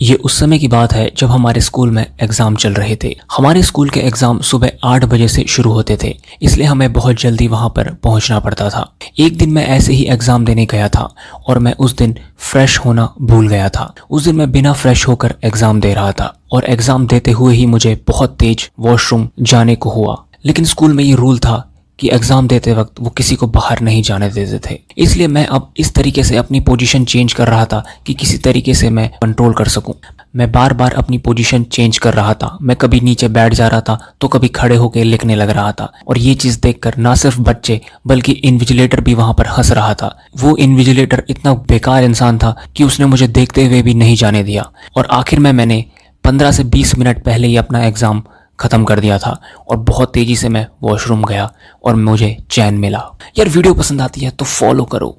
ये उस समय की बात है जब हमारे स्कूल में एग्ज़ाम चल रहे थे। हमारे स्कूल के एग्ज़ाम सुबह आठ बजे से शुरू होते थे, इसलिए हमें बहुत जल्दी वहाँ पर पहुँचना पड़ता था। एक दिन मैं ऐसे ही एग्ज़ाम देने गया था और मैं उस दिन फ्रेश होना भूल गया था। उस दिन मैं बिना फ्रेश होकर एग्ज़ाम दे रहा था और एग्ज़ाम देते हुए ही मुझे बहुत तेज वॉशरूम जाने को हुआ। लेकिन स्कूल में ये रूल था कि एग्ज़ाम देते वक्त वो किसी को बाहर नहीं जाने देते थे। इसलिए मैं अब इस तरीके से अपनी पोजीशन चेंज कर रहा था कि किसी तरीके से मैं कंट्रोल कर सकूँ। मैं बार बार अपनी पोजीशन चेंज कर रहा था। मैं कभी नीचे बैठ जा रहा था तो कभी खड़े होकर लिखने लग रहा था। और ये चीज़ देखकर ना सिर्फ़ बच्चे, बल्कि इन्विजिलेटर भी वहाँ पर हंस रहा था। वो इन्विजिलेटर इतना बेकार इंसान था कि उसने मुझे देखते हुए भी नहीं जाने दिया। और आखिर में मैंने पंद्रह से बीस मिनट पहले ही अपना एग्ज़ाम ख़त्म कर दिया था और बहुत तेज़ी से मैं वॉशरूम गया और मुझे चैन मिला। यार वीडियो पसंद आती है तो फॉलो करो।